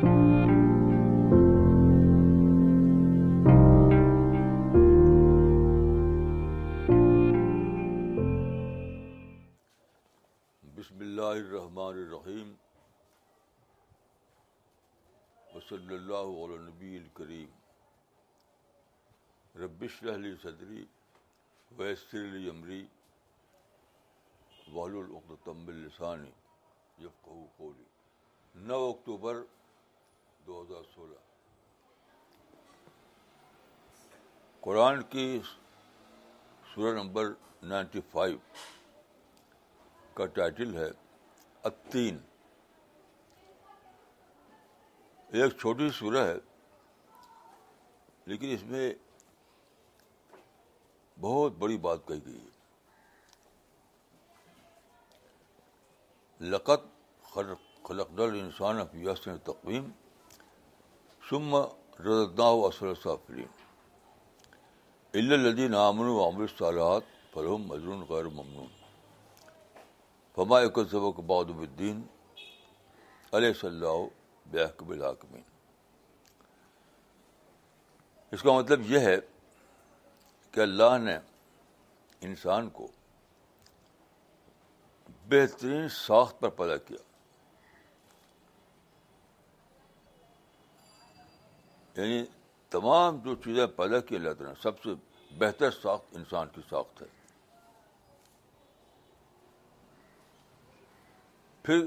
بسم اللہ الرحمن الرحیم وصلی اللہ علی نبی الکریم ربش رحلی صدری ویسر علی عمری وحل العقدم السانی یفقہ قولی نو اکتوبر دو ہزار سولہ۔ قرآن کی سورہ نمبر نائنٹی فائیو کا ٹائٹل ہے التین ایک چھوٹی سورہ ہے، لیکن اس میں بہت بڑی بات کہی گئی ہے۔ لقت خلق دل انسان یسن تقویم سم رضا اصل صافرین الدین امن و عمر صالحات فلحم مضرون غیر ممنون. فما سبق بعد الدین علیہ صلی اللہ بحکب الحاکمین اس کا مطلب یہ ہے کہ اللہ نے انسان کو بہترین ساخت پر پیدا کیا۔ یعنی تمام جو چیزیں پیدا کی اللہ تعالیٰ سب سے بہتر ساخت انسان کی ساخت ہے۔ پھر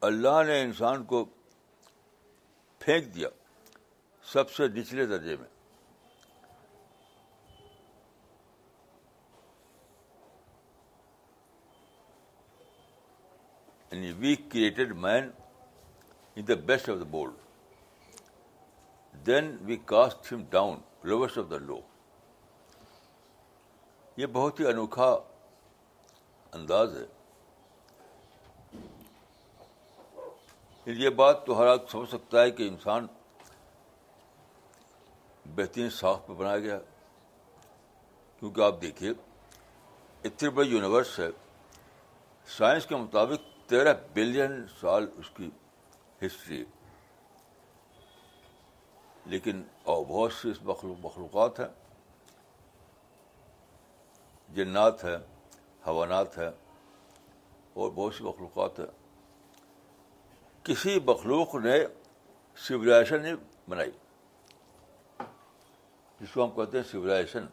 اللہ نے انسان کو پھینک دیا سب سے نچلے درجے میں۔ یعنی we created man in the best of the bold then we cast him down lowest of the low یہ بہت ہی انوکھا انداز ہے۔ یہ بات تو ہر آدمی سمجھ سکتا ہے کہ انسان بہترین ساخت پہ بنایا گیا۔ کیونکہ آپ دیکھیے، اتنی بڑی یونیورس ہے۔ سائنس کے مطابق تیرہ بلین سال اس کی ہسٹری لیکن اور بہت سی اس مخلوق مخلوقات ہیں۔ جنات ہیں حوانات ہیں، اور بہت سی مخلوقات ہیں۔ کسی مخلوق نے سویلائزیشن نہیں بنائی۔ جس کو ہم کہتے ہیں سویلائزیشن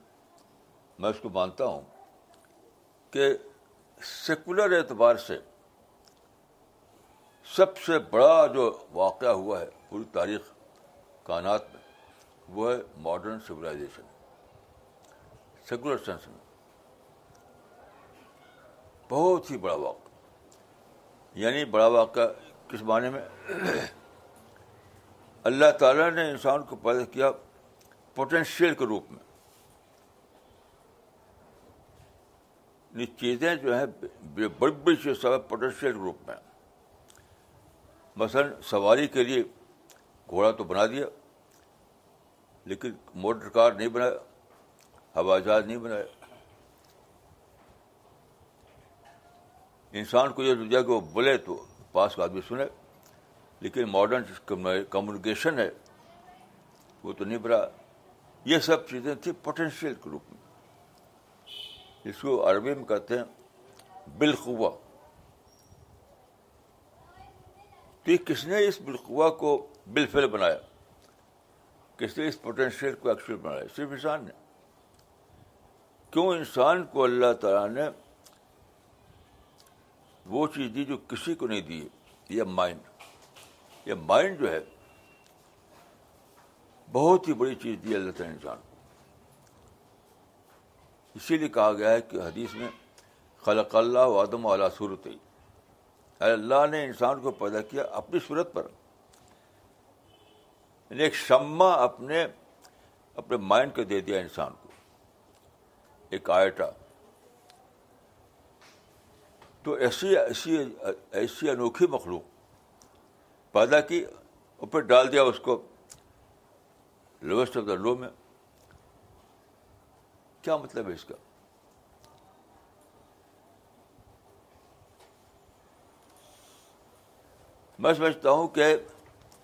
میں اس کو مانتا ہوں کہ سیکولر اعتبار سے سب سے بڑا جو واقعہ ہوا ہے، پوری تاریخ کائنات میں وہ ہے ماڈرن سویلائزیشن سیکولر سینس میں۔ بہت ہی بڑا واقعہ۔ یعنی بڑا واقعہ کس معنی میں؟ اللہ تعالیٰ نے انسان کو پیدا کیا پوٹینشیل کے روپ میں۔ چیزیں جو ہیں بڑی بڑی چیز سب پوٹینشیل کے روپ میں۔ مثلاً سواری کے لیے گھوڑا تو بنا دیا۔ لیکن موٹر کار نہیں بنایا ہوائی جہاز نہیں بنایا۔ انسان کو یہ دیا کہ وہ بولے تو پاس کا آدمی سنے، لیکن ماڈرن کمیونیکیشن ہے، وہ تو نہیں بنا۔ یہ سب چیزیں تھیں پوٹینشیل کے روپ میں۔ اس کو عربی میں کہتے ہیں بالخوا تو یہ کس نے اس بالخوا کو بالفل بنایا؟ کس نے اس پوٹینشیل کو ایکچوئل بنایا؟ صرف انسان نے۔ کیوں انسان کو اللہ تعالیٰ نے وہ چیز دی جو کسی کو نہیں دی؟ یہ مائنڈ یہ مائنڈ جو ہے، بہت ہی بڑی چیز دی اللہ تعالیٰ انسان کو۔ اسی لیے کہا گیا ہے کہ حدیث میں، خلق اللہ آدم والا صورت اللہ نے انسان کو پیدا کیا اپنی صورت پر۔ یعنی ایک شمع اپنے اپنے مائنڈ کو دے دیا انسان کو، ایک آئٹا۔ تو ایسی ایسی ایسی انوکھی مخلوق پیدا کی، اور پھر ڈال دیا اس کو لوسٹ آف دا لو میں۔ کیا مطلب ہے اس کا؟ میں سمجھتا ہوں کہ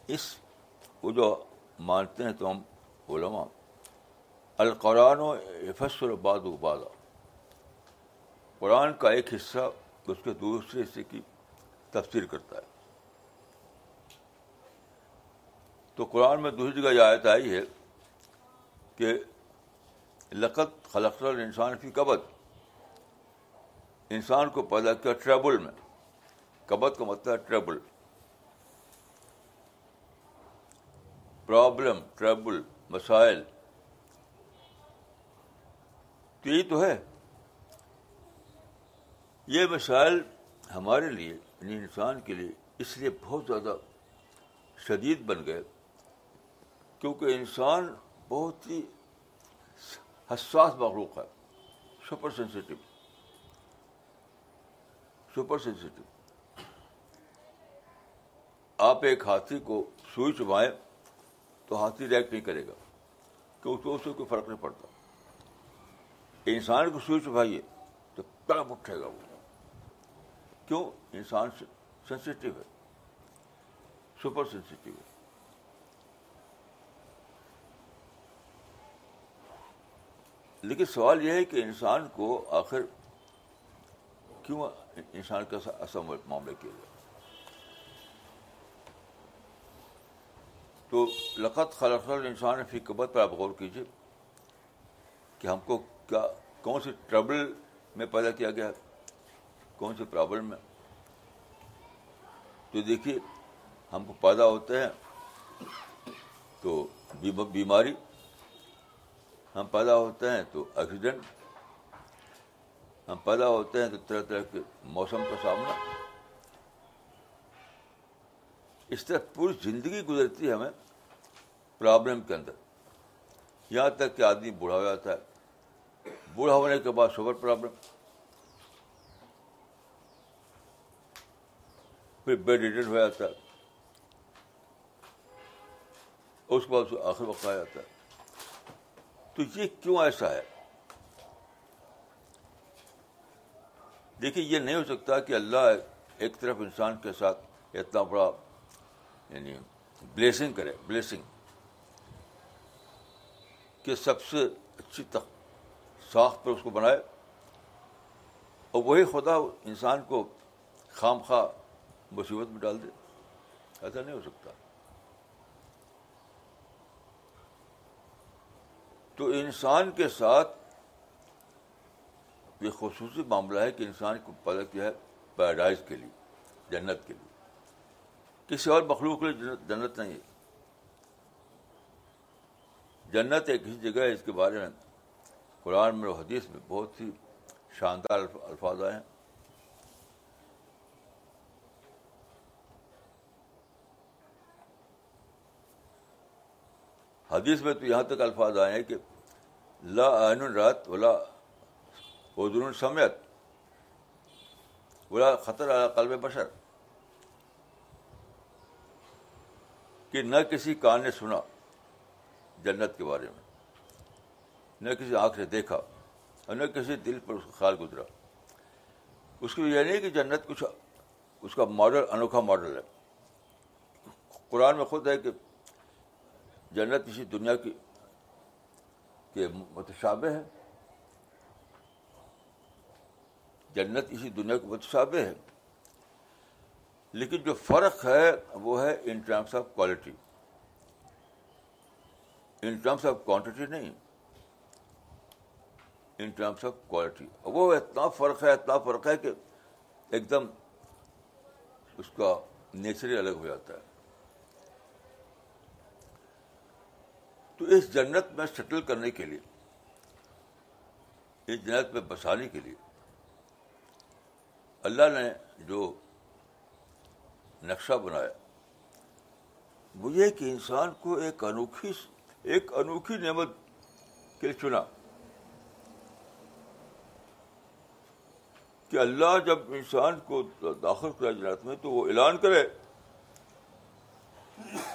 اس وہ جو مانتے ہیں تو ہم علماء۔ القرآن و فصل باد و قرآن کا ایک حصہ اس کے دوسرے حصے کی تفسیر کرتا ہے۔ تو قرآن میں دوسری جگہ یہ آیت آئی ہے کہ لقت خلق انسان کی کبت انسان کو پیدا کیا ٹریبل میں۔ کبت کا مطلب ہے ٹریبل۔ پرابلم ٹریبل مسائل تو یہی تو ہے۔ یہ مسائل ہمارے لیے یعنی انسان کے لیے اس لیے بہت زیادہ شدید بن گئے۔ کیونکہ انسان بہت ہی حساس مخلوق ہے۔ سپر سینسٹیو سپر سینسٹیو آپ ایک ہاتھی کو سوئی چبائیں تو ہاتھی ریئیکٹ نہیں کرے گا، کیونکہ اس سے کوئی فرق نہیں پڑتا۔ انسان کو سوئی چبھائیے تو تڑپ اٹھے گا وہ۔ کیوں؟ انسان سینسٹیو ہے سپر سینسٹیو ہے۔ لیکن سوال یہ ہے کہ انسان کو آخر کیوں انسان کا ایسا معاملہ کیا جائے؟ تو لقت خلق انسان فی قبت پر آپ غور کیجیے کہ ہم کو کیا کون سی ٹربل میں پیدا کیا گیا، کون سی پرابلم میں؟ تو دیکھیے، ہم کو پیدا ہوتے ہیں تو بیماری، ہم پیدا ہوتے ہیں تو ایکسیڈنٹ ہم پیدا ہوتے ہیں تو طرح طرح کے موسم کا سامنا۔ اس طرح پوری زندگی گزرتی ہے ہمیں پرابلم کے اندر۔ یہاں تک کہ آدمی بوڑھا ہو جاتا ہے۔ بوڑھا ہونے کے بعد شوگر پرابلم۔ پھر بیڈ ریڈن ہو جاتا ہے۔ اس کے بعد آخر وقت آ جاتا ہے۔ تو یہ کیوں ایسا ہے؟ دیکھیے، یہ نہیں ہو سکتا کہ اللہ ایک طرف انسان کے ساتھ اتنا بڑا یعنی بلیسنگ کرے بلیسنگ کہ سب سے اچھی تک ساخت پر اس کو بنائے اور وہی خدا انسان کو خام خواہ مصیبت میں ڈال دے. ایسا نہیں ہو سکتا. تو انسان کے ساتھ یہ خصوصی معاملہ ہے کہ انسان کو پیدا کیا ہے پیراڈائز کے لیے، جنت کے لیے. کسی اور مخلوق کے لیے جنت نہیں ہے۔ جنت ایک ہی جگہ ہے اس کے بارے میں قرآن میں حدیث میں بہت ہی شاندار الفاظ آئے ہیں۔ حدیث میں تو یہاں تک الفاظ آئے ہیں کہ لا عین رات ولا ادر سمیت، ولا خطر قلب بشر۔ کہ نہ کسی کان نے سنا جنت کے بارے میں، نہ کسی آنکھ سے دیکھا اور نہ کسی دل پر اس کا خیال گزرا۔ اس کی یہ نہیں کہ جنت کچھ اس کا ماڈل انوکھا ماڈل ہے۔ قرآن میں خود ہے کہ جنت اسی دنیا کی، کے متشابہ ہے۔ جنت اسی دنیا کے متشابہ ہے۔ لیکن جو فرق ہے وہ ہے in terms of quality in terms of quantity نہیں. ان ٹرمس آف کوالٹی وہ اتنا فرق ہے، اتنا فرق ہے کہ ایک دم اس کا نیچر ہی الگ ہو جاتا ہے۔ تو اس جنت میں سیٹل کرنے کے لیے، اس جنت میں بسانے کے لیے، اللہ نے جو نقشہ بنایا۔ وہ یہ کہ انسان کو ایک انوکھی ایک انوکھی نعمت کے لیے چنا۔ کہ اللہ جب انسان کو داخل کرا جنت میں تو وہ اعلان کرے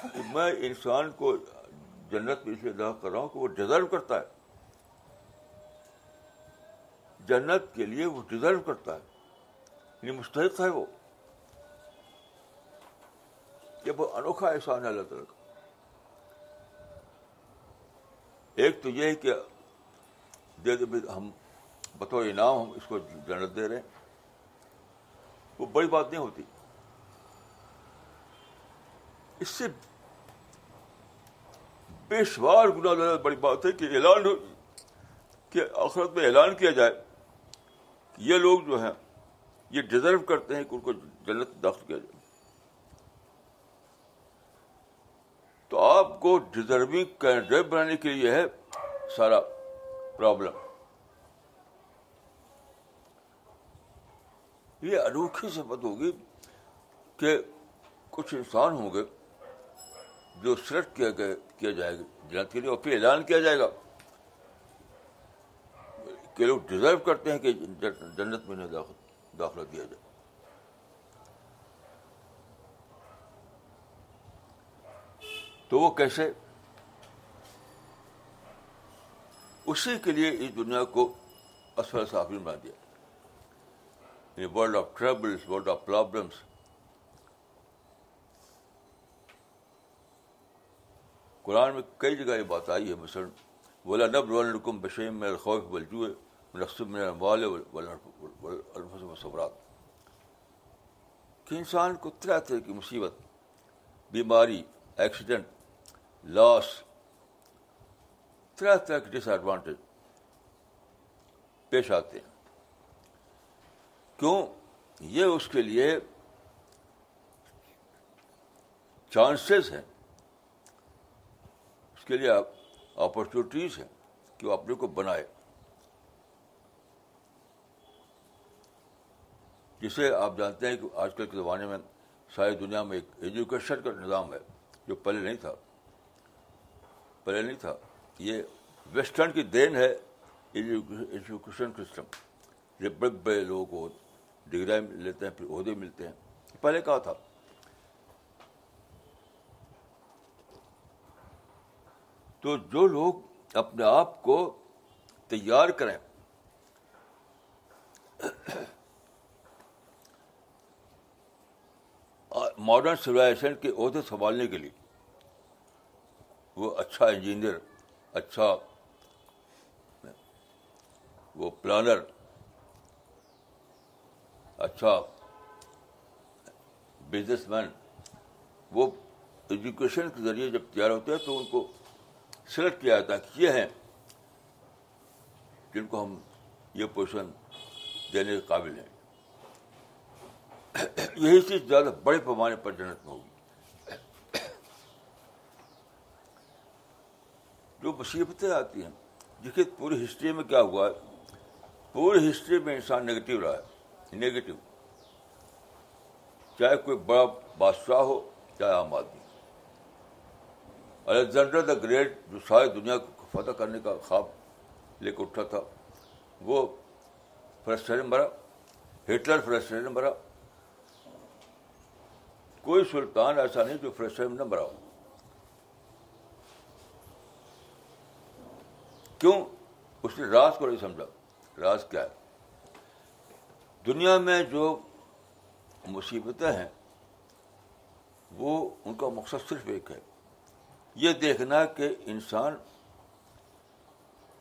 کہ میں انسان کو جنت میں اس لیے داخل کر رہا ہوں کہ وہ ڈیزرو کرتا ہے۔ جنت کے لیے وہ ڈیزرو کرتا ہے۔ یعنی مستحق ہے وہ۔ یہ بہت انوکھا احسان ہے اللہ تعالیٰ کا ایک تو یہ ہے کہ دے دے ہم بطور انعام ہم اس کو جنت دے رہے ہیں، وہ بڑی بات نہیں ہوتی۔ اس سے بے شمار گنا زیادہ بڑی بات ہے کہ اعلان کہ آخرت میں اعلان کیا جائے کہ یہ لوگ جو ہیں، یہ ڈیزرو کرتے ہیں کہ ان کو جنت داخل کیا جائے۔ تو آپ کو ڈیزرونگ کینڈیڈیٹ بنانے کے لیے ہے سارا پرابلم۔ یہ انوکھی سفت ہوگی کہ کچھ انسان ہوں گے جو سلیکٹ کیا گیا کیا جائے گا، جنت کے لیے اور پھر اعلان کیا جائے گا۔ کہ لوگ ڈیزرو کرتے ہیں کہ جنت میں انہیں داخلہ دیا جائے۔ تو وہ کیسے؟ اسی کے لیے اس دنیا کو اسفل صافی بنا دیا۔ World of troubles world of problems قرآن میں کئی جگہ یہ بات آئی ہے، مثلاً بولا نب الکم بشیم میں الخوف بلجو نقصب میں صبرات کہ انسان کو طرح طرح کی مصیبت، بیماری ایکسیڈنٹ لاس طرح طرح کے ڈس ایڈوانٹیج پیش آتے ہیں۔ کیوں؟ یہ اس کے لیے چانسز ہیں۔ اس کے لیے اپرچونیٹیز ہیں کہ وہ اپنے کو بنائے۔ جسے آپ جانتے ہیں کہ آج کل کے زمانے میں ساری دنیا میں ایک ایجوکیشن کا نظام ہے جو پہلے نہیں تھا۔ پہلے نہیں تھا۔ یہ ویسٹرن کی دین ہے ایجوکیشن سسٹم یہ بڑے بڑے لوگوں کو ڈگریاں لیتے ہیں، پھر عہدے ملتے ہیں۔ پہلے کہا تھا؟ تو جو لوگ اپنے آپ کو تیار کریں ماڈرن سویلائزیشن کے عہدے سنبھالنے کے لیے۔ وہ اچھا انجینئر اچھا وہ پلانر اچھا بزنس مین وہ ایجوکیشن کے ذریعے جب تیار ہوتے ہیں تو ان کو سلیکٹ کیا جاتا ہے کہ یہ ہیں جن کو ہم یہ پوزیشن دینے کے قابل ہیں۔ یہی چیز زیادہ بڑے پیمانے پر جنت میں ہوگی۔ جو مصیبتیں آتی ہیں، دیکھیے پوری ہسٹری میں کیا ہوا ہے؟ پوری ہسٹری میں انسان نگیٹو رہا ہے، نگیٹو۔ چاہے کوئی بڑا بادشاہ ہو، چاہے عام آدمی۔ الیگزینڈر دا گریٹ، جو ساری دنیا کو فتح کرنے کا خواب لے کے اٹھا تھا، وہ فرسٹریشن مرا، ہٹلر فرسٹریشن مرا۔ کوئی سلطان ایسا نہیں جو فرسٹریشن نہ مرا ہو۔ کیوں؟ اس نے راز کو نہیں سمجھا۔ راز کیا ہے؟ دنیا میں جو مصیبتیں ہیں، وہ ان کا مقصد صرف ایک ہے۔ یہ دیکھنا کہ انسان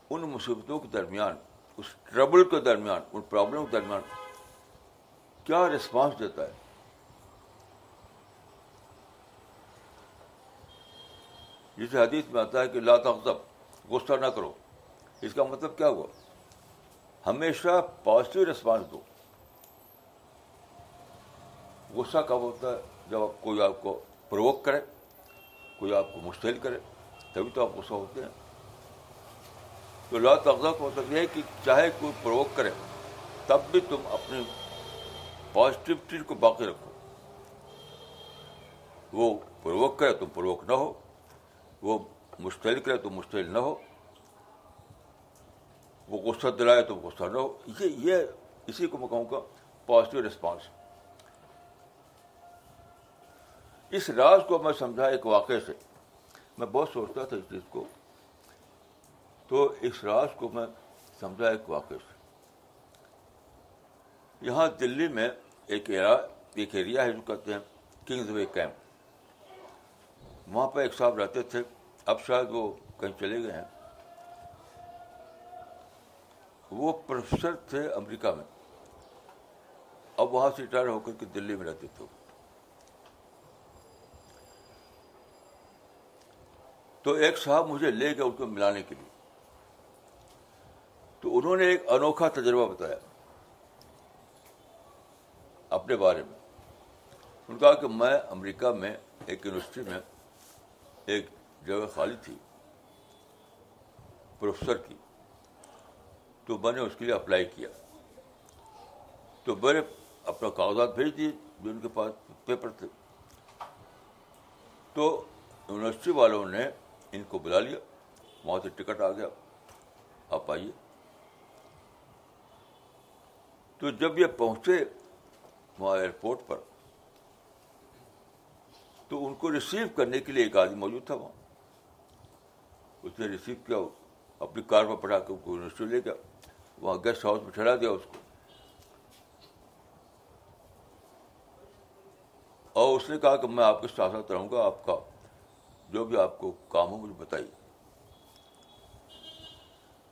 ان مصیبتوں کے درمیان، اس ٹربل کے درمیان، ان پرابلم کے درمیان کیا رسپانس دیتا ہے؟ جسے حدیث میں آتا ہے کہ لا تغضب، غصہ نہ کرو۔ اس کا مطلب کیا ہوا؟ ہمیشہ پازیٹیو ریسپانس دو۔ غصہ کب ہوتا ہے؟ جب آپ کوئی آپ کو پروک کرے، کوئی آپ کو مشتعل کرے، تبھی تو آپ غصہ ہوتے ہیں۔ تو لا تغذہ کا مطلب یہ ہے کہ چاہے کوئی پروک کرے، تب بھی تم اپنی پازیٹیوٹی کو باقی رکھو۔ وہ پروک کرے تم پروک نہ ہو، وہ مشتعل کرے تو مشتعل نہ ہو۔ وہ غصہ دلائے تو غصہ نہ ہو۔ یہ یہ، اسی کو میں کہوں گا پازیٹیو رسپانس اس راز کو میں سمجھا ایک واقعے سے۔ میں بہت سوچتا تھا اس چیز کو۔ تو اس راز کو میں سمجھا ایک واقعے سے۔ یہاں دلی میں ایک ایریا ایک ایریا ہے جو کہتے ہیں کنگز وے کیمپ وہاں پہ ایک صاحب رہتے تھے۔ اب شاید وہ کہیں چلے گئے ہیں۔ وہ پروفیسر تھے امریکہ میں۔ اب وہاں سے ریٹائر ہو کر کے دلی میں رہتے تھے۔ تو ایک صاحب مجھے لے گئے ان کو ملانے کے لیے۔ تو انہوں نے ایک انوکھا تجربہ بتایا اپنے بارے میں۔ انہوں نے کہا کہ میں امریکہ میں ایک یونیورسٹی میں ایک جگہ خالی تھی، پروفیسر کی۔ تو میں نے اس کے لیے اپلائی کیا۔ تو میں نے اپنا کاغذات بھیج دیے جو ان کے پاس پیپر تھے۔ تو یونیورسٹی والوں نے ان کو بلا لیا۔ وہاں سے ٹکٹ آ گیا۔ آپ آئیے۔ تو جب یہ پہنچے وہاں ایئرپورٹ پر، تو ان کو ریسیو کرنے کے لیے ایک آدمی موجود تھا وہاں۔ اس نے ریسیو کیا، اپنی کار میں پڑھا کے ان کو یونیورسٹی لے گیا۔ وہاں گیسٹ ہاؤس میں ٹھہرا دیا اس کو۔ اور اس نے کہا کہ میں آپ کے ساتھ ساتھ رہوں گا، آپ کا جو بھی آپ کو کام ہو مجھے بتائیے۔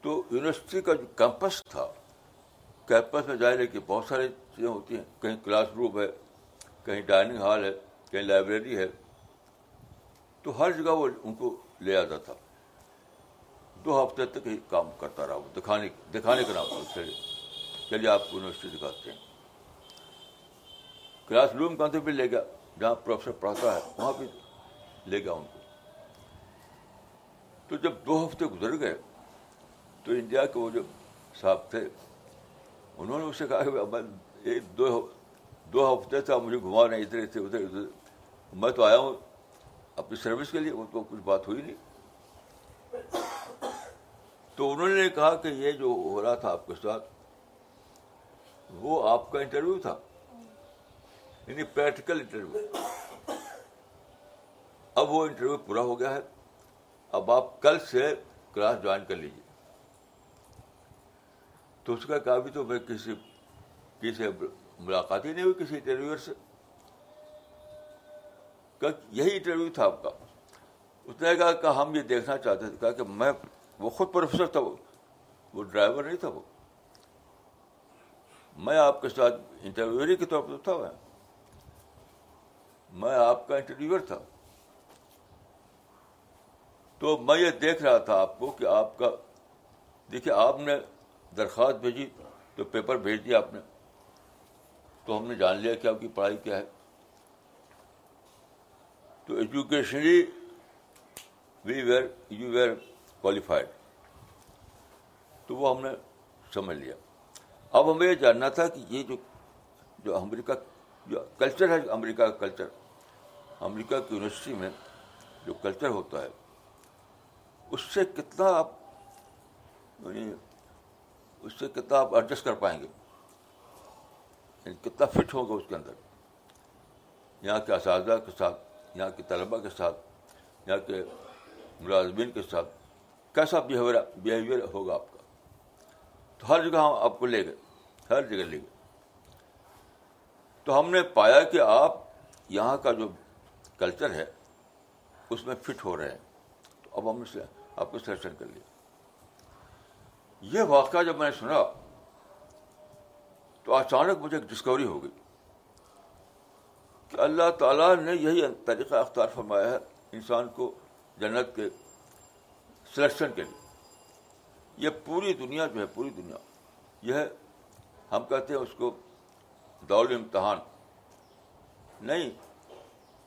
تو یونیورسٹی کا جو کیمپس تھا، کیمپس میں ظاہر ہے کہ بہت ساری چیزیں ہوتی ہیں۔ کہیں کلاس روم ہے، کہیں ڈائننگ ہال ہے، کہیں لائبریری ہے۔ تو ہر جگہ وہ ان کو لے آتا تھا۔ دو ہفتے تک ہی کام کرتا رہا وہ دکھانے دکھانے کا نام چلیے چلیے آپ کو یونیورسٹی دکھاتے ہیں۔ کلاس روم کا تو بھی لے گیا، جہاں پروفیسر پڑھاتا ہے، وہاں بھی لے گیا ان کو تو جب دو ہفتے گزر گئے، تو انڈیا کے وہ جو صاحب تھے، انہوں نے اسے کہا کہ ایک دو دو ہفتے تھا مجھے گھما نہیں ادھر ادھر ادھر ادھر۔ میں تو آیا ہوں اپنی سروس کے لیے ان کو کچھ بات ہوئی نہیں۔ تو انہوں نے کہا کہ یہ جو ہو رہا تھا آپ کے ساتھ، وہ آپ کا انٹرویو تھا۔ یعنی پریکٹیکل انٹرویو۔ اب وہ انٹرویو پورا ہو گیا ہے۔ اب آپ کل سے کلاس جوائن کر لیجیے تو اس کا کہا بھی تو میں کسی کسی ملاقات ہی نہیں ہوئی کسی انٹرویور سے۔ یہی انٹرویو تھا آپ کا۔ اس نے کہا کہ ہم یہ دیکھنا چاہتے تھے، کہا کہ میں وہ خود پروفیسر تھا وہ۔ وہ ڈرائیور نہیں تھا وہ۔ میں آپ کے ساتھ انٹرویور کے طور پر تھا میں۔ میں آپ کا انٹرویور تھا۔ تو میں یہ دیکھ رہا تھا آپ کو کہ آپ کا دیکھیے آپ نے درخواست بھیجی تو پیپر بھیج دیا آپ نے۔ تو ہم نے جان لیا کہ آپ کی پڑھائی کیا ہے۔ تو educationally we were you were qualified تو وہ ہم نے سمجھ لیا۔ اب ہمیں یہ جاننا تھا کہ یہ جو جو امریکہ جو کلچر ہے امریکہ کا کلچر امریکہ کی یونیورسٹی میں جو کلچر ہوتا ہے، اس سے کتنا آپ یعنی اس سے کتنا آپ ایڈجسٹ کر پائیں گے؟ یعنی کتنا فٹ ہوگا اس کے اندر؟ یہاں کے اساتذہ کے ساتھ، یہاں کے طلباء کے ساتھ، یہاں کے ملازمین کے ساتھ کیسا بیہیویئر بیہیویئر ہوگا آپ کا؟ تو ہر جگہ ہم آپ کو لے گئے، ہر جگہ لے گئے۔ تو ہم نے پایا کہ آپ یہاں کا جو کلچر ہے، اس میں فٹ ہو رہے ہیں۔ تو اب ہم نے آپ کو سلیکشن کر لیا یہ واقعہ جب میں نے سنا، تو اچانک مجھے ایک ڈسکوری ہو گئی کہ اللہ تعالیٰ نے یہی طریقہ اختیار فرمایا ہے، انسان کو جنت کے سلیکشن کے لیے۔ یہ پوری دنیا جو ہے، پوری دنیا، یہ ہے، ہم کہتے ہیں اس کو دول امتحان۔ نہیں،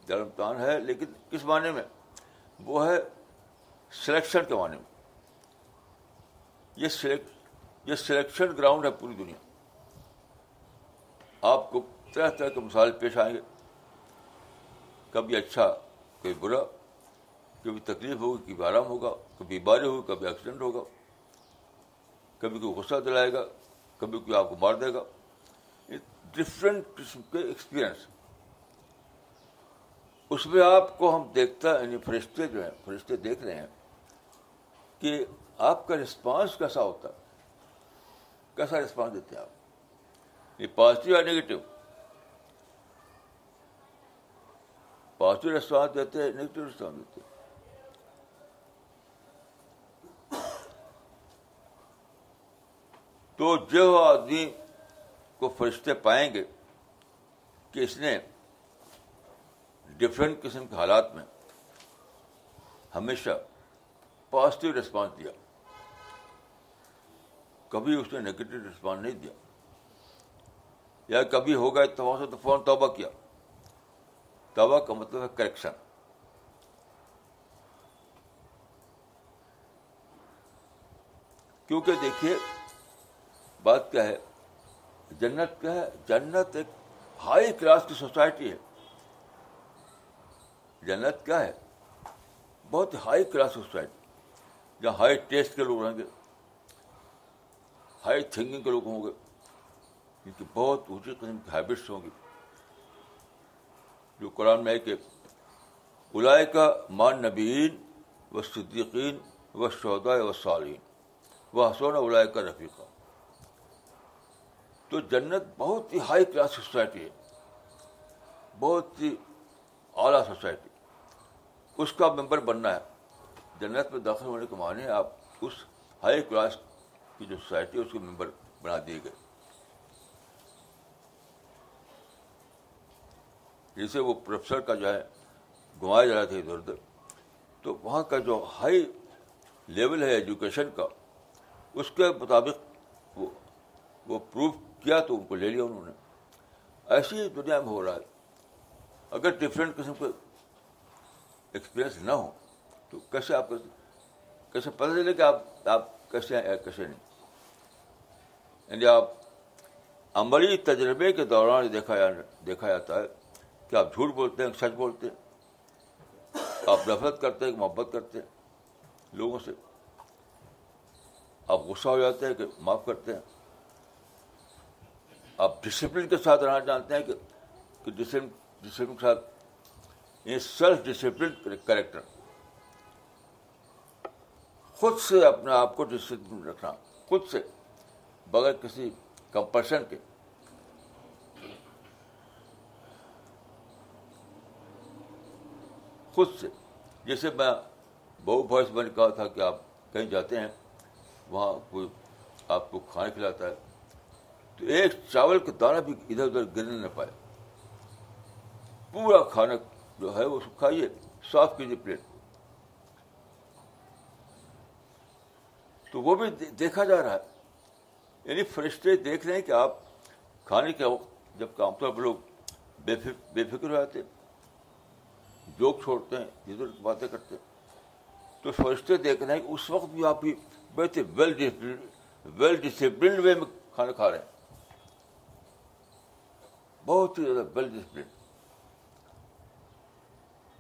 دول امتحان ہے، لیکن کس معنی میں؟ وہ ہے سلیکشن کے معنی میں۔ یہ سلیکٹ یہ سلیکشن گراؤنڈ ہے پوری دنیا۔ آپ کو طرح طرح کے مسائل پیش آئیں گے۔ کبھی اچھا کبھی برا۔ کبھی تکلیف ہوگی، کبھی آرام ہوگا، کبھی بیماری ہوگی، کبھی ایکسیڈنٹ ہوگا، کبھی کوئی غصہ دلائے گا، کبھی کوئی آپ کو مار دے گا۔ ڈفرینٹ قسم کے ایکسپیرئنس اس میں آپ کو ہم دیکھتا یعنی فرشتے جو ہیں، فرشتے دیکھ رہے ہیں کہ آپ کا رسپانس کیسا ہوتا ہے۔ کیسا رسپانس دیتے ہیں آپ؟ یہ پازیٹیو یا نیگیٹو پازیٹیو ریسپانس دیتے ہیں نگیٹو ریسپانس دیتے ہیں۔ تو جو آدمی کو فرشتے پائیں گے کہ اس نے ڈفرینٹ قسم کے حالات میں ہمیشہ پازیٹیو ریسپانس دیا، کبھی اس نے نگیٹو ریسپانس نہیں دیا۔ یا کبھی ہوگا اتفاق سے تو فون توبہ کیا۔ توبہ کا مطلب ہے کریکشن کیونکہ دیکھیے بات کیا ہے؟ جنت کیا ہے؟ جنت ایک ہائی کلاس کی سوسائٹی ہے۔ جنت کیا ہے؟ بہت ہائی کلاس سوسائٹی۔ جہاں ہائی ٹیسٹ کے لوگ رہیں گے، ہائی تھنکنگ کے لوگ ہوں گے، جن کی بہت اونچی قسم کی ہیبٹس ہوں گی۔ جو قرآن میں ہے کہ الائے کا مان نبین و صدیقین و شہدا و صالین وہ حسون الائے کا رفیقہ تو جنت بہت ہی ہائی کلاس سوسائٹی ہے۔ بہت ہی اعلیٰ سوسائٹی اس کا ممبر بننا ہے۔ جنت میں داخل ہونے کے معنی آپ اس ہائی کلاس کی جو سوسائٹی ہے، اس کے ممبر بنا دیے گئے۔ جیسے وہ پروفیسر کا جو ہے، گنوائے جا رہے تھے ادھر ادھر، تو وہاں کا جو ہائی لیول ہے ایجوکیشن کا، اس کے مطابق وہ وہ پروف کیا تو ان کو لے لیا انہوں نے۔ ایسی ہی دنیا میں ہو رہا ہے۔ اگر ڈفرینٹ قسم کے ایکسپیرئنس نہ ہو تو کیسے آپ کیسے پتہ چلے کہ آپ آپ کیسے ہیں کیسے نہیں۔ یعنی آپ عملی تجربے کے دوران دیکھا دیکھا جاتا ہے کہ آپ جھوٹ بولتے ہیں، سچ بولتے ہیں۔ آپ نفرت کرتے ہیں، محبت کرتے ہیں۔ لوگوں سے آپ غصہ ہو جاتے ہیں کہ معاف کرتے ہیں۔ آپ ڈسپلن کے ساتھ رہنا جانتے ہیں کہ ڈسپلن ڈسپلن کے ساتھ یہ سیلف ڈسپلن کریکٹر خود سے اپنے آپ کو ڈسپلن رکھنا، خود سے، بغیر کسی کمپلشن کے۔ خود سے۔ جیسے میں بہو وائس میں نے کہا تھا کہ آپ کہیں جاتے ہیں، وہاں کوئی آپ کو کھانا کھلاتا ہے۔ تو ایک چاول کا دانہ بھی ادھر ادھر گرنے نہ پائے۔ پورا کھانا جو ہے وہ کھائیے صاف کیجیے پلیٹ۔ تو وہ بھی دیکھا جا رہا ہے۔ یعنی فرشتے دیکھ رہے ہیں کہ آپ کھانے کے وقت جب عام طور پر لوگ بے فکر بے فکر ہو جاتے جوک چھوڑتے ہیں ادھر باتیں کرتے ہیں۔ تو فرشتے دیکھ رہے ہیں کہ اس وقت بھی آپ بھی بیٹھے ویل ویل ڈسپلنڈ وے میں کھانا کھا رہے ہیں۔ بہت ہی زیادہ ویل ڈسپلن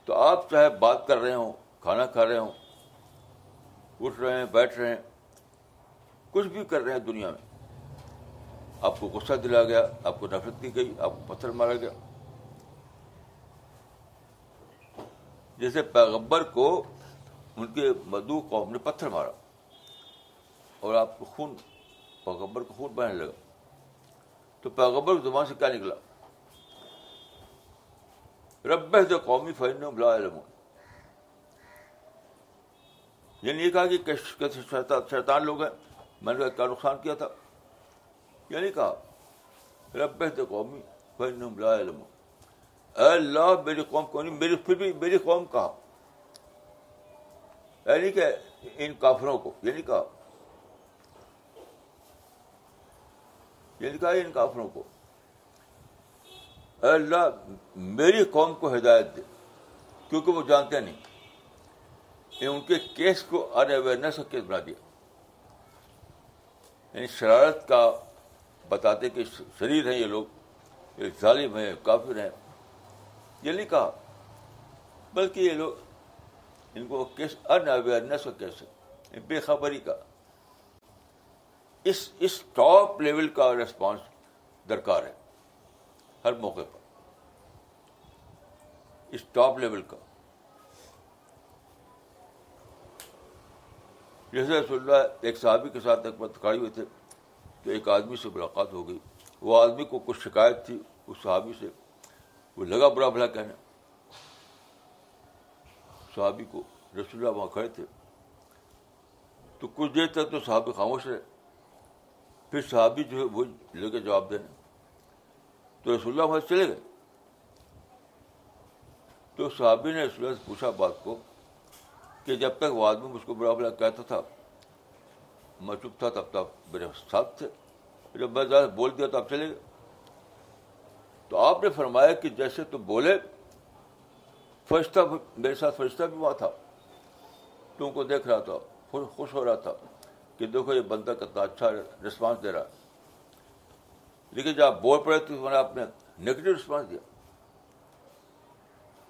تو آپ چاہے بات کر رہے ہوں، کھانا کھا رہے ہوں، اٹھ رہے ہیں، بیٹھ رہے ہیں، کچھ بھی کر رہے ہیں دنیا میں۔ آپ کو غصہ دلا گیا، آپ کو نفرت کی گئی، آپ کو پتھر مارا گیا۔ جیسے پیغمبر کو ان کے مدو قوم نے پتھر مارا اور آپ کو خون، پیغمبر کو خون بہنے لگا۔ تو پیغمبر کی زبان سے کیا نکلا؟ رب جو قومی فین بلا علم۔ یہ کہا کہ شیطان لوگ ہیں۔ میں نے کیا نقصان کیا تھا۔ یہ نہیں کہا۔ رب جو قومی فین بلا علم۔ اے اللہ، میری قوم کو نہیں، میری پھر بھی میری قوم کہا یعنی کہ ان کافروں کو، یہ نہیں کہا۔ یہ نہیں کہا ان کافروں کو۔ اے اللہ میری قوم کو ہدایت دے، کیونکہ وہ جانتے نہیں۔ ان کے کیس کو ان اویئرنیس کا کیس بنا دیا۔ یعنی شرارت کا بتاتے کہ شریر ہیں یہ لوگ، یہ ظالم ہیں کافر ہیں۔ یہ نہیں کہا، بلکہ یہ لوگ، ان کو کیس ان اویئرنیس کا کیس ہے۔ بے خبری کا۔ اس اس ٹاپ لیول کا ریسپانس درکار ہے۔ ہر موقع پر۔ اس ٹاپ لیول کا۔ جیسے رسول اللہ ایک صحابی کے ساتھ ایک وقت کھڑے ہوئے تھے تو ایک آدمی سے ملاقات ہو گئی۔ وہ آدمی کو کچھ شکایت تھی اس صحابی سے۔ وہ لگا برا بھلا کہنے۔ صحابی کو رسول اللہ وہاں کھڑے تھے۔ تو کچھ دیر تک تو صحابی خاموش رہے۔ پھر صحابی جو ہے وہ لے کے جواب دینے۔ تو رسول اللہ وہاں چلے گئے۔ تو صحابی نے رسول اللہ سے پوچھا بات کو کہ جب تک وہ آدمی اس کو برا بلا کہتا تھا، میں چپ تھا تب تک میرے ساتھ تھے۔ جب میں زیادہ بول دیا تو آپ چلے گئے۔ تو آپ نے فرمایا کہ جیسے تم بولے، فرشتہ میرے ساتھ فرشتہ بھی وہاں تھا۔ تم کو دیکھ رہا تھا خوش ہو رہا تھا کہ دیکھو یہ بندہ کتنا اچھا رسپانس دے رہا لیکن جب آپ بول پڑے تو میں نے آپ نے نگیٹو رسپانس دیا۔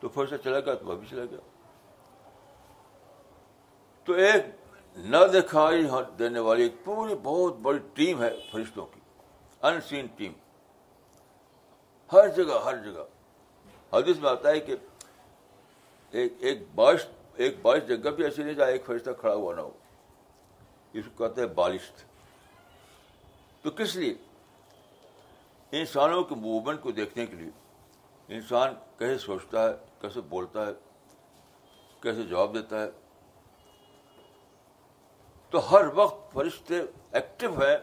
تو فرشتہ چلا گیا تو وہ بھی چلا گیا۔ تو ایک نہ دکھائی دینے والی ایک پوری بہت بڑی ٹیم ہے فرشتوں کی۔ ان سین ٹیم ہر جگہ ہر جگہ۔ حدیث میں آتا ہے کہ ایک ایک بارش ایک بارش جگہ بھی ایسی نہیں جہاں ایک فرشتہ کھڑا ہوا نہ ہو۔ اس کو کہتے ہیں بالشت۔ تو کس لیے؟ انسانوں کے موومنٹ کو دیکھنے کے لیے انسان کیسے سوچتا ہے، کیسے بولتا ہے، کیسے جواب دیتا ہے۔ تو ہر وقت فرشتے ایکٹیو ہیں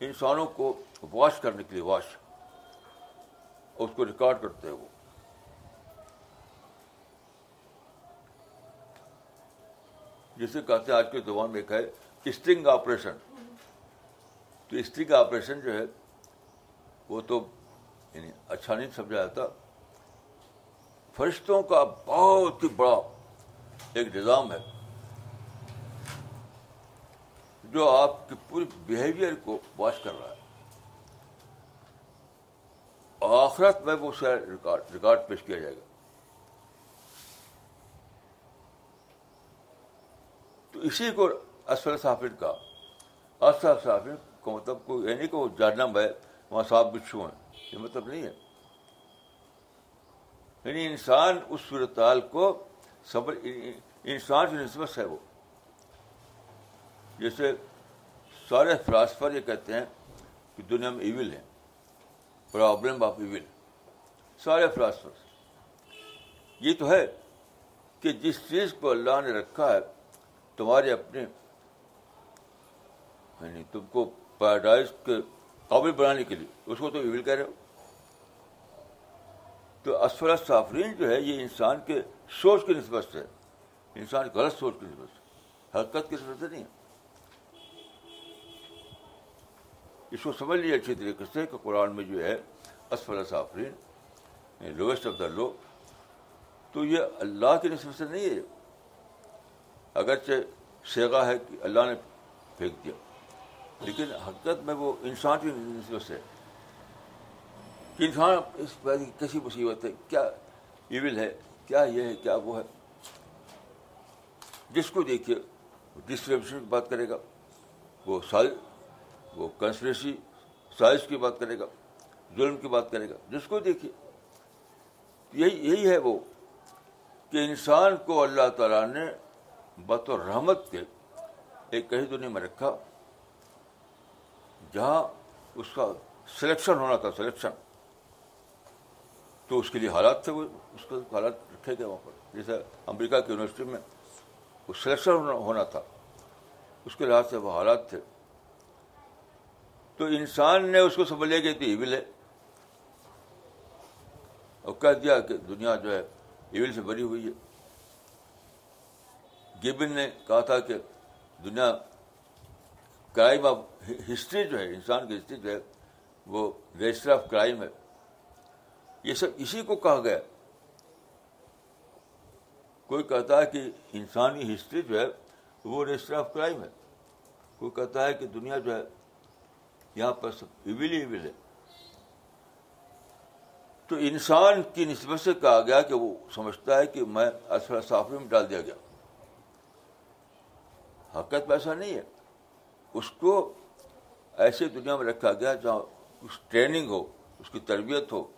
انسانوں کو واش کرنے کے لیے واش اس کو ریکارڈ کرتے ہیں وہ۔ جسے کہتے ہیں آج کے زبان میں ایک ہے اسٹرنگ آپریشن تو اسٹرنگ آپریشن جو ہے، وہ تو یعنی اچھا نہیں سمجھا جاتا۔ فرشتوں کا بہت ہی بڑا ایک نظام ہے، جو آپ کی پوری بہیویئر کو واش کر رہا ہے۔ آخرت میں وہ ریکارڈ ریکارڈ پیش کیا جائے گا۔ تو اسی کو اسفل صافر کا، اسفل صافر کو مطلب کو یعنی کہ وہ جہنم ہے وہاں صاف بچھو ہیں، یہ مطلب نہیں ہے۔ یعنی انسان اس صورتحال کو صبر، انسان کی نسبت ہے وہ۔ جیسے سارے فلاسفر یہ کہتے ہیں کہ دنیا میں ایول ہے پرابلم آف ایول سارے فلاسفر۔ یہ تو ہے کہ جس چیز کو اللہ نے رکھا ہے، تمہارے اپنے یعنی تم کو پیراڈائز کے قابل بنانے کے لیے، اس کو تو ایول کہہ رہے ہو۔ تو اسفر صافرین جو ہے، یہ انسان کے سوچ کی نسبت سے، انسان غلط سوچ کی نسبت سے حرکت کی نسبت سے نہیں ہے۔ اس کو سمجھ لیجیے اچھی طریقے سے کہ قرآن میں جو ہے اسفل صافرین لویسٹ آف دا لو تو یہ اللہ کی نسبت سے نہیں ہے۔ اگرچہ سیگا ہے کہ اللہ نے پھینک دیا۔ لیکن حقیقت میں وہ انسان کی نسبت سے کہ انسان اس پہ کیسی مصیبت ہے کیا ایول ہے، کیا یہ ہے، کیا وہ ہے۔ جس کو دیکھیے ڈسکرپشن کی بات کرے گا، وہ سال وہ کنسپریسی سائز کی بات کرے گا، ظلم کی بات کرے گا۔ جس کو دیکھیے، یہی یہی ہے وہ کہ انسان کو اللہ تعالیٰ نے بطور رحمت کے ایک کہیں دنیا میں رکھا۔ جہاں اس کا سلیکشن ہونا تھا سلیکشن تو اس کے لیے حالات تھے، وہ اس کے حالات رکھے گئے وہاں پر۔ جیسے امریکہ کی یونیورسٹی میں وہ سلیکشن ہونا تھا۔ اس کے لحاظ سے وہ حالات تھے۔ تو انسان نے اس کو سمجھ لیا کہ تو ایول ہے۔ اور کہہ دیا کہ دنیا جو ہے ایول سے بری ہوئی ہے۔ گیبن نے کہا تھا کہ دنیا کرائم آف ہسٹری جو ہے، انسان کی ہسٹری جو ہے، وہ رجسٹر آف کرائم ہے۔ یہ سب اسی کو کہا گیا۔ کوئی کہتا ہے کہ انسانی ہسٹری جو ہے، وہ رجسٹر آف کرائم ہے۔ کوئی کہتا ہے کہ دنیا جو ہے، یہاں پر سب ایول ہی ایول ہے۔ تو انسان کی نسبت سے کہا گیا کہ وہ سمجھتا ہے کہ میں اسفر صافری میں ڈال دیا گیا۔ حقیقت میں ایسا نہیں ہے۔ اس کو ایسے دنیا میں رکھا گیا جہاں اس ٹریننگ ہو، اس کی تربیت ہو،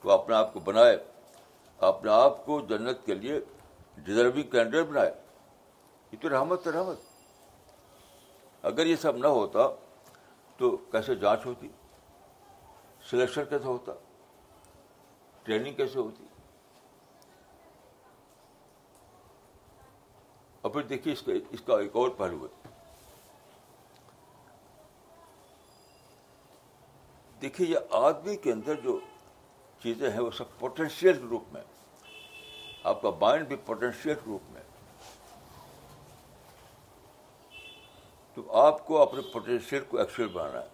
تو اپنے آپ کو بنائے۔ اپنے آپ کو جنت کے لیے ڈیزرونگ کینڈیڈیٹ بنائے۔ یہ تو رحمت ہے، رحمت۔ اگر یہ سب نہ ہوتا تو کیسے جانچ ہوتی؟ سلیکشن کیسے ہوتا؟ ٹریننگ کیسے ہوتی؟ اور پھر دیکھیے اس کا اس کا ایک اور پہلو ہے۔ دیکھیے، یہ آدمی کے اندر جو چیزیں ہیں، وہ سب پوٹینشیل روپ میں۔ آپ کا مائنڈ بھی پوٹینشیل روپ میں۔ تو آپ کو اپنے پوٹینشیل کو ایکچوئل بنانا ہے۔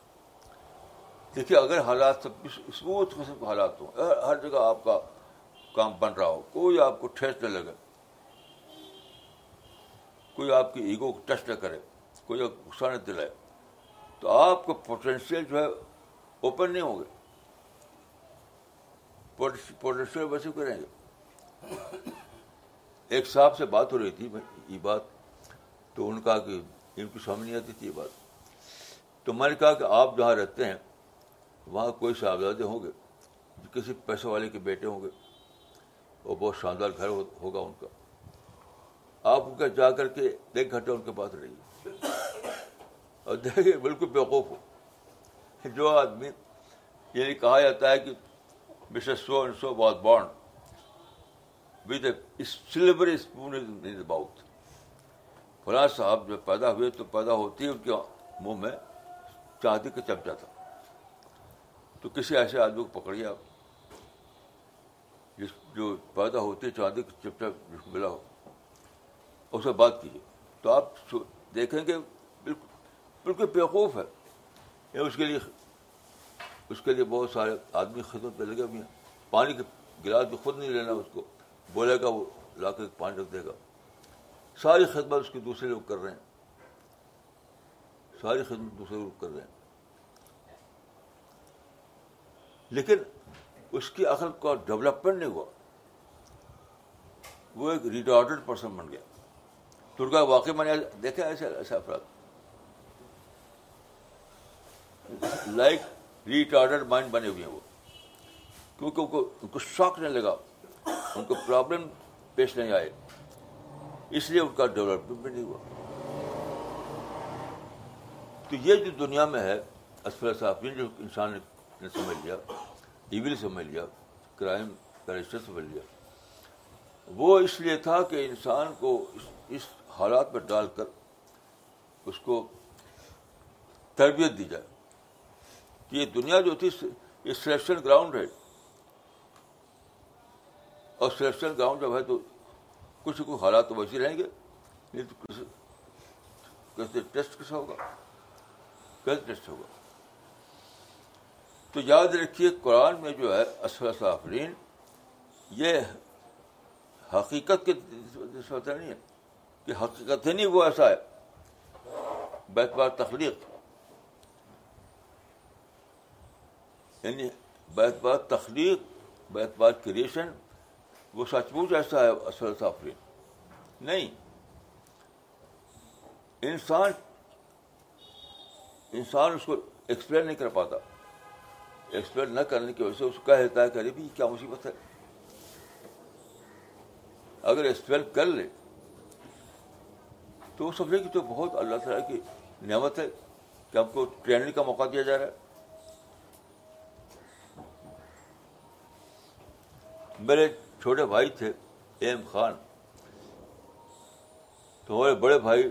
دیکھیے، اگر حالات سب اسموتھ قسم کے حالات ہوں، ہر جگہ آپ کا کام بن رہا ہو، کوئی آپ کو ٹھیس نہ لگے۔ کوئی آپ کی ایگو کو ٹچ نہ کرے، کوئی آپ غصہ نہ دلائے۔ تو آپ کو پوٹینشیل جو ہے اوپن نہیں ہوں گے۔ پوٹینشیل ویسے کریں گے ایک صاحب سے بات ہو رہی تھی یہ بات۔ تو ان کا کہ ان کی سمجھ نہیں آتی تھی یہ بات۔ تو میں نے کہا کہ آپ جہاں رہتے ہیں، وہاں کوئی صاحبزادے ہوں گے۔ کسی پیسے والے کے بیٹے ہوں گے۔ وہ بہت شاندار گھر ہوگا ان کا۔ آپ ان کا جا کر کے ایک گھنٹہ ان کے پاس رہیے۔ اور دیکھیے، بالکل بیوقوف ہو۔ کہ جو آدمی یعنی کہا جاتا ہے کہ Mister so and so was bond with a silver spoon is mouth فلاں صاحب جب پیدا ہوئے تو پیدا ہوتی ہے ان کے منہ میں چاندی کا چمچا تھا۔ تو کسی ایسے آدمی کو پکڑیے آپ جس جو پیدا ہوتی ہے چاندی کا چمچا جس کو ملا ہو۔ اس سے بات کیجیے۔ تو آپ دیکھیں گے بالکل بالکل بیوقوف ہے۔ اس کے لیے اس کے لیے بہت سارے آدمی خدمت پہ لگے ہوئے ہیں۔ پانی کے گلاس بھی خود نہیں لینا اس کو۔ بولے گا وہ لا کے پانی رکھ دے گا۔ ساری خدمت اس کے دوسرے لوگ کر رہے ہیں۔ ساری خدمت دوسرے لوگ کر رہے ہیں۔ لیکن اس کی عقل کا ڈیولپمنٹ نہیں ہوا۔ وہ ایک ریٹارڈ پرسن بن گیا۔ ترکا واقعی میں نے دیکھا ایسے ایسا افراد۔ لائک ریٹارڈ مائنڈ بنے ہوئے ہیں وہ کیونکہ ان کو ان کو شوق نہیں لگا ان کو پرابلم پیش نہیں آئے اس لیے ان کا ڈیولپمنٹ بھی نہیں ہوا تو یہ جو دنیا میں ہے اسفر صافین جو انسان نے سمجھ لیا ایول سمجھ لیا کرائم کا سمجھ لیا وہ اس لیے تھا کہ انسان کو اس حالات میں ڈال کر اس کو تربیت دی جائے کہ یہ دنیا جو تھی یہ سلیکشن گراؤنڈ ہے، اور سلیکشن گراؤنڈ جب ہے تو کچھ کچھ حالات تو ویسے رہیں گے، نہیں تو کیسے ٹیسٹ کیسا ہوگا؟ کیسے ٹیسٹ ہوگا؟ تو یاد رکھیے قرآن میں جو ہے اسفر صافرین، یہ حقیقت کے نہیں ہے، کہ حقیقت ہی نہیں، وہ ایسا ہے، بیت بار تخلیق۔ یعنی بیت بار تخلیق بیت بار کریشن وہ سچ مچ ایسا ہے اسفر صافرین نہیں۔ انسان انسان اس کو ایکسپلین نہیں کر پاتا۔ ایکسپلین نہ کرنے کی وجہ سے اس کو کہہ دیتا ہے کہ ارے بھی کیا مصیبت ہے؟ اگر ایکسپلین کر لے، تو وہ سمجھے کہ تو بہت اللہ تعالیٰ کی نعمت ہے کہ ہم کو ٹریننگ کا موقع دیا جا رہا ہے۔ میرے چھوٹے بھائی تھے، ایم خان۔ تو ہمارے بڑے بھائی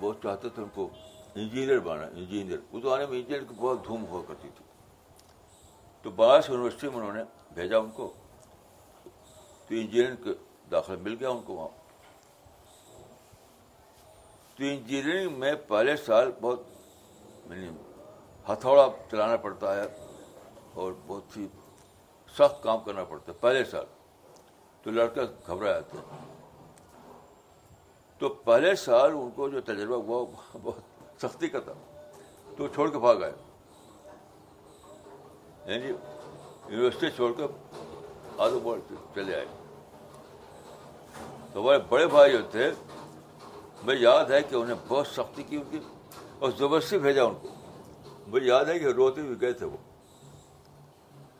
بہت چاہتے تھے ان کو انجینئر بنا انجینئر۔ اس زمانے میں انجینئر کی بہت دھوم ہوا کرتی تھی۔ تو بنارس یونیورسٹی میں انہوں نے بھیجا ان کو۔ تو انجینئرنگ کا داخلہ مل گیا ان کو وہاں۔ تو انجینئرنگ میں پہلے سال بہت یعنی ہتھوڑا چلانا پڑتا ہے اور بہت ہی سخت کام کرنا پڑتا ہے۔ پہلے سال تو لڑکے گھبرا جاتے ہیں تو پہلے سال ان کو جو تجربہ ہوا بہت سختی کا تھا۔ تو چھوڑ کے بھاگ آئے۔ یعنی جی، یونیورسٹی چھوڑ کر آدھو بول چلے آئے۔ تو ہمارے بڑے بھائی جو تھے، مجھے یاد ہے کہ انہیں بہت سختی کی ان کی، اور زبردستی بھیجا ان کو۔ مجھے یاد ہے کہ روتے ہوئے گئے تھے وہ۔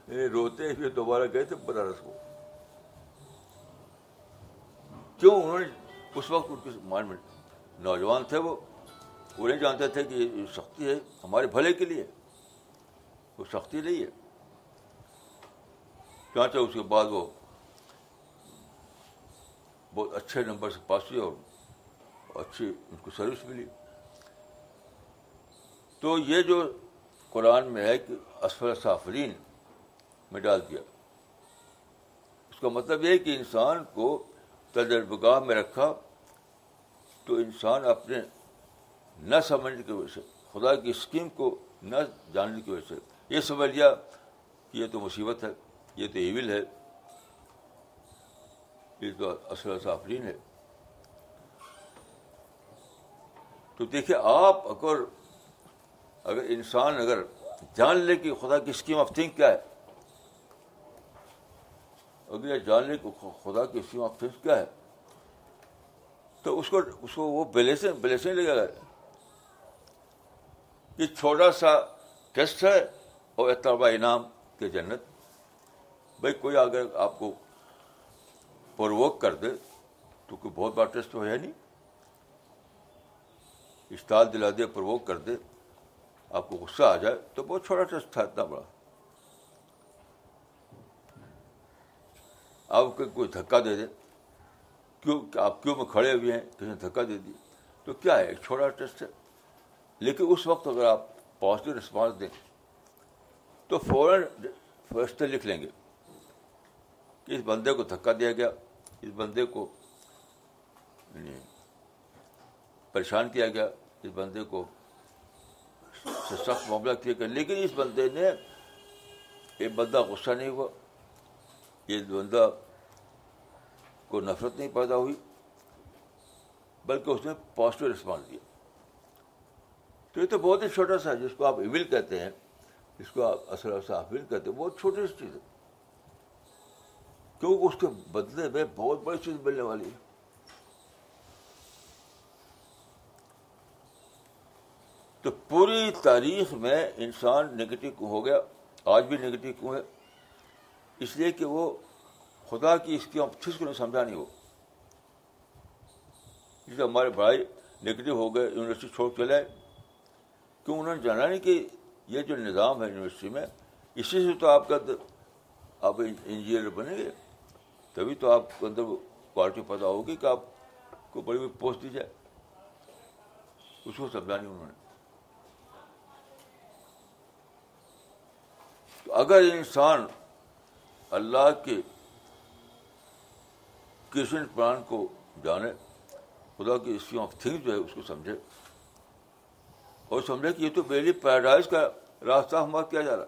یعنی روتے ہوئے دوبارہ گئے تھے بنارس کو کیوں؟ انہوں نے اس وقت ان کی مائنڈ میں نوجوان تھے وہ وہ نہیں جانتے تھے کہ یہ سختی ہے ہمارے بھلے کے لیے۔ وہ سختی نہیں ہے۔ چانچہ اس کے بعد وہ بہت اچھے نمبر سے پاس ہوئے اور اچھی ان کو سروس ملی۔ تو یہ جو قرآن میں ہے کہ اسفل سافرین میں ڈال دیا۔ اس کا مطلب یہ کہ انسان کو تجربہ گاہ میں رکھا تو انسان اپنے نہ سمجھنے کی وجہ سے، خدا کی اسکیم کو نہ جاننے کی وجہ سے۔ یہ سمجھ لیا کہ یہ تو مصیبت ہے، یہ تو ایول ہے۔ یہ تو اصل سافرین ہے۔ تو دیکھیے، آپ اگر اگر انسان اگر جان لے کہ خدا کی اسکیم آف تھنک کیا ہے اگر یہ جان لے کہ خدا کی اسکیم آف کیا ہے؟ تو اس کو اس کو وہ بیلیسنگ بیلیسنگ لگے گا یہ چھوٹا سا ٹیسٹ ہے اور اتبا انعام کے جنت۔ بھائی، کوئی اگر آپ کو پروک کر دے تو کوئی بہت بڑا ٹیسٹ تو ہے نہیں۔ استاد دلا دے پروک کر دے، آپ کو غصہ آ جائے تو بہت چھوٹا ٹیسٹ تھا، اتنا بڑا۔ آپ کو کوئی دھکا دے دے کیوں آپ کیوں میں کھڑے ہوئے ہیں کسی نے دھکا دے دی تو کیا ہے ایک چھوٹا ٹیسٹ ہے لیکن اس وقت اگر آپ پازیٹیو رسپانس دیں تو فوراً فیصلے لکھ لیں گے کہ اس بندے کو دھکا دیا گیا اس بندے کو یعنی پریشان کیا گیا اس بندے کو سخت معاملہ کیا گیا لیکن اس بندے نے یہ بندہ غصہ نہیں ہوا یہ بندہ کو نفرت نہیں پیدا ہوئی، بلکہ اس نے پازیٹیو رسپانس دیا۔ تو یہ تو بہت ہی چھوٹا سا ہے، جس کو آپ ایول کہتے ہیں، جس کو آپ اصل حافل کہتے ہیں بہت چھوٹی سی چیز ہے۔ کیونکہ اس کے بدلے میں بہت بڑی چیز ملنے والی ہے۔ تو پوری تاریخ میں انسان نگیٹو ہو گیا، آج بھی نگیٹو کیوں ہے؟ اس لیے کہ وہ خدا کی اس کی چیز کو نہیں سمجھا نہیں ہو جسے ہمارے بھائی نگیٹو ہو گئے یونیورسٹی چھوڑ چلے۔ کیوں؟ انہوں نے جانا نہیں کہ یہ جو نظام ہے یونیورسٹی میں، اسی سے تو آپ کا آپ انجینئر بنیں گے۔ تبھی تو آپ کے اندر کوالٹی پیدا ہوگی کہ آپ کو بڑی بڑی پوسٹ دی جائے۔ اس کو سمجھانی انہوں نے۔ تو اگر انسان اللہ کے کرشن پران کو جانے، خدا کی اسکیم آف تھنک جو ہے اس کو سمجھے۔ اور سمجھے کہ یہ تو بیلی پیراڈائز کا راستہ ہمارا کیا جا رہا؟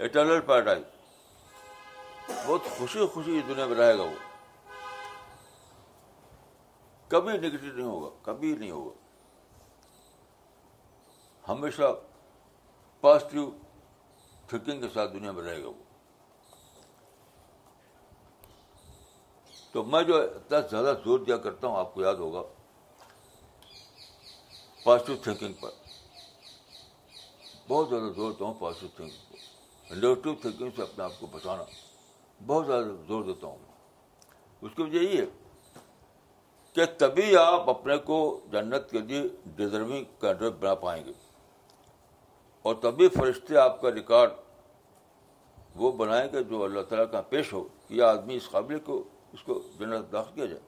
Eternal paradise. بہت خوشی خوشی اس دنیا میں رہے گا وہ۔ کبھی نگیٹو نہیں ہوگا، کبھی نہیں ہوگا۔ ہمیشہ پازیٹیو تھنکنگ کے ساتھ دنیا میں رہے گا وہ۔ تو میں جو اتنا زیادہ زور دیا کرتا ہوں، آپ کو یاد ہوگا پازیٹیو تھنکنگ پر۔ بہت زیادہ زور دیتا ہوں پازیٹیو تھنکنگ کو نیگیٹو تھنکنگ سے اپنے آپ کو بچانا۔ بہت زیادہ زور دیتا ہوں اس کی وجہ یہ ہے کہ تبھی آپ اپنے کو جنت کے لیے ڈیزرونگ کینڈیڈیٹ بنا پائیں گے۔ اور تبھی فرشتے آپ کا ریکارڈ وہ بنائیں گے جو اللہ تعالیٰ کا پیش ہو، کہ یہ آدمی اس قابل کو اس کو جنت داخل کیا جائے۔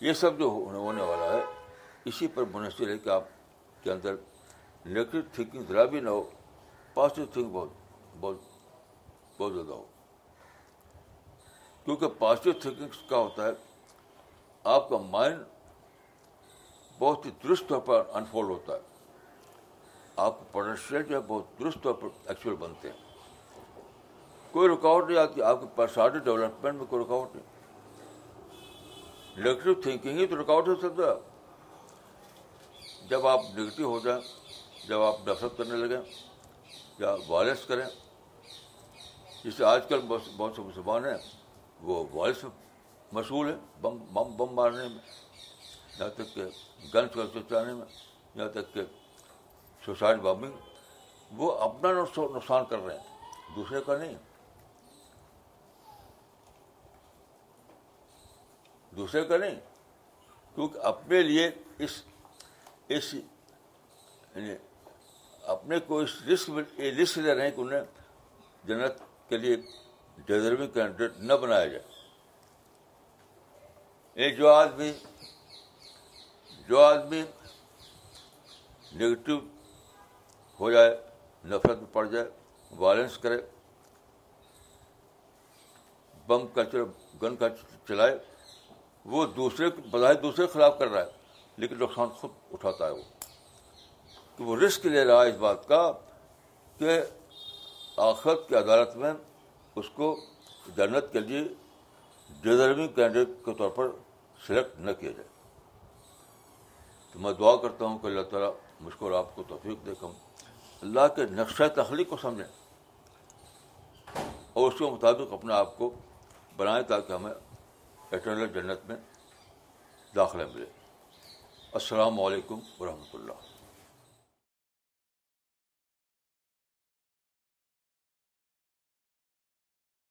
یہ سب جو ہونے والا ہے، اسی پر منحصر ہے کہ آپ کے اندر نیگیٹو تھنکنگ ذرا بھی نہ ہو پازیٹیو تھنک بہت بہت بہت زیادہ ہو۔ کیونکہ پازیٹیو تھنکنگ کا ہوتا ہے، آپ کا مائنڈ بہت ہی درست طور پر انفولڈ ہوتا ہے۔ آپ کا پوٹینشیل جو ہے بہت درست طور پر ایکچوئل بنتے ہیں۔ کوئی رکاوٹ نہیں آتی، آپ کی پرسنالٹی ڈیولپمنٹ میں کوئی رکاوٹ نہیں۔ نیگیٹو تھنکنگ ہی تو رکاوٹ ہو سکتا ہے۔ جب آپ نگیٹو ہو جائیں، جب آپ نفرت کرنے لگیں یا وائلنس کریں، جسے آج کل بہت سے مسلمان ہیں، وہ وائلنس مشہور ہیں، بم بم بم مارنے میں، یہاں تک کہ گنس کا چلانے میں، یہاں تک کہ سوسائڈ بمبنگ وہ اپنا نقصان کر رہے ہیں۔ دوسرے کا نہیں۔ دوسرے کا نہیں، کیونکہ اپنے لیے اس اس یعنی اپنے کو اس رسک میں، یہ رسک لے رہے ہیں کہ انہیں جنت کے لیے ڈیزرونگ کینڈیڈیٹ نہ بنایا جائے۔ یہ جو آدمی جو آدمی نگیٹو ہو جائے، نفرت میں پڑ جائے وائلنس کرے، بم کا گن کا چلائے وہ دوسرے بظاہر دوسرے کے خلاف کر رہا ہے، لیکن نقصان خود اٹھاتا ہے وہ۔ کہ وہ رسک لے رہا ہے اس بات کا کہ آخرت کی عدالت میں اس کو جنت کے لیے ڈیزرونگ کینڈیڈیٹ کے طور پر سلیکٹ نہ کیا جائے۔ تو میں دعا کرتا ہوں کہ اللہ تعالیٰ مجھ کو اور آپ کو توفیق دے کم اللہ کے نقشہ تخلیق کو سمجھیں اور اس کے مطابق اپنے آپ کو بنائیں تاکہ ہمیں اٹرنل جنت میں داخلہ ملے السلام علیکم ورحمۃ اللہ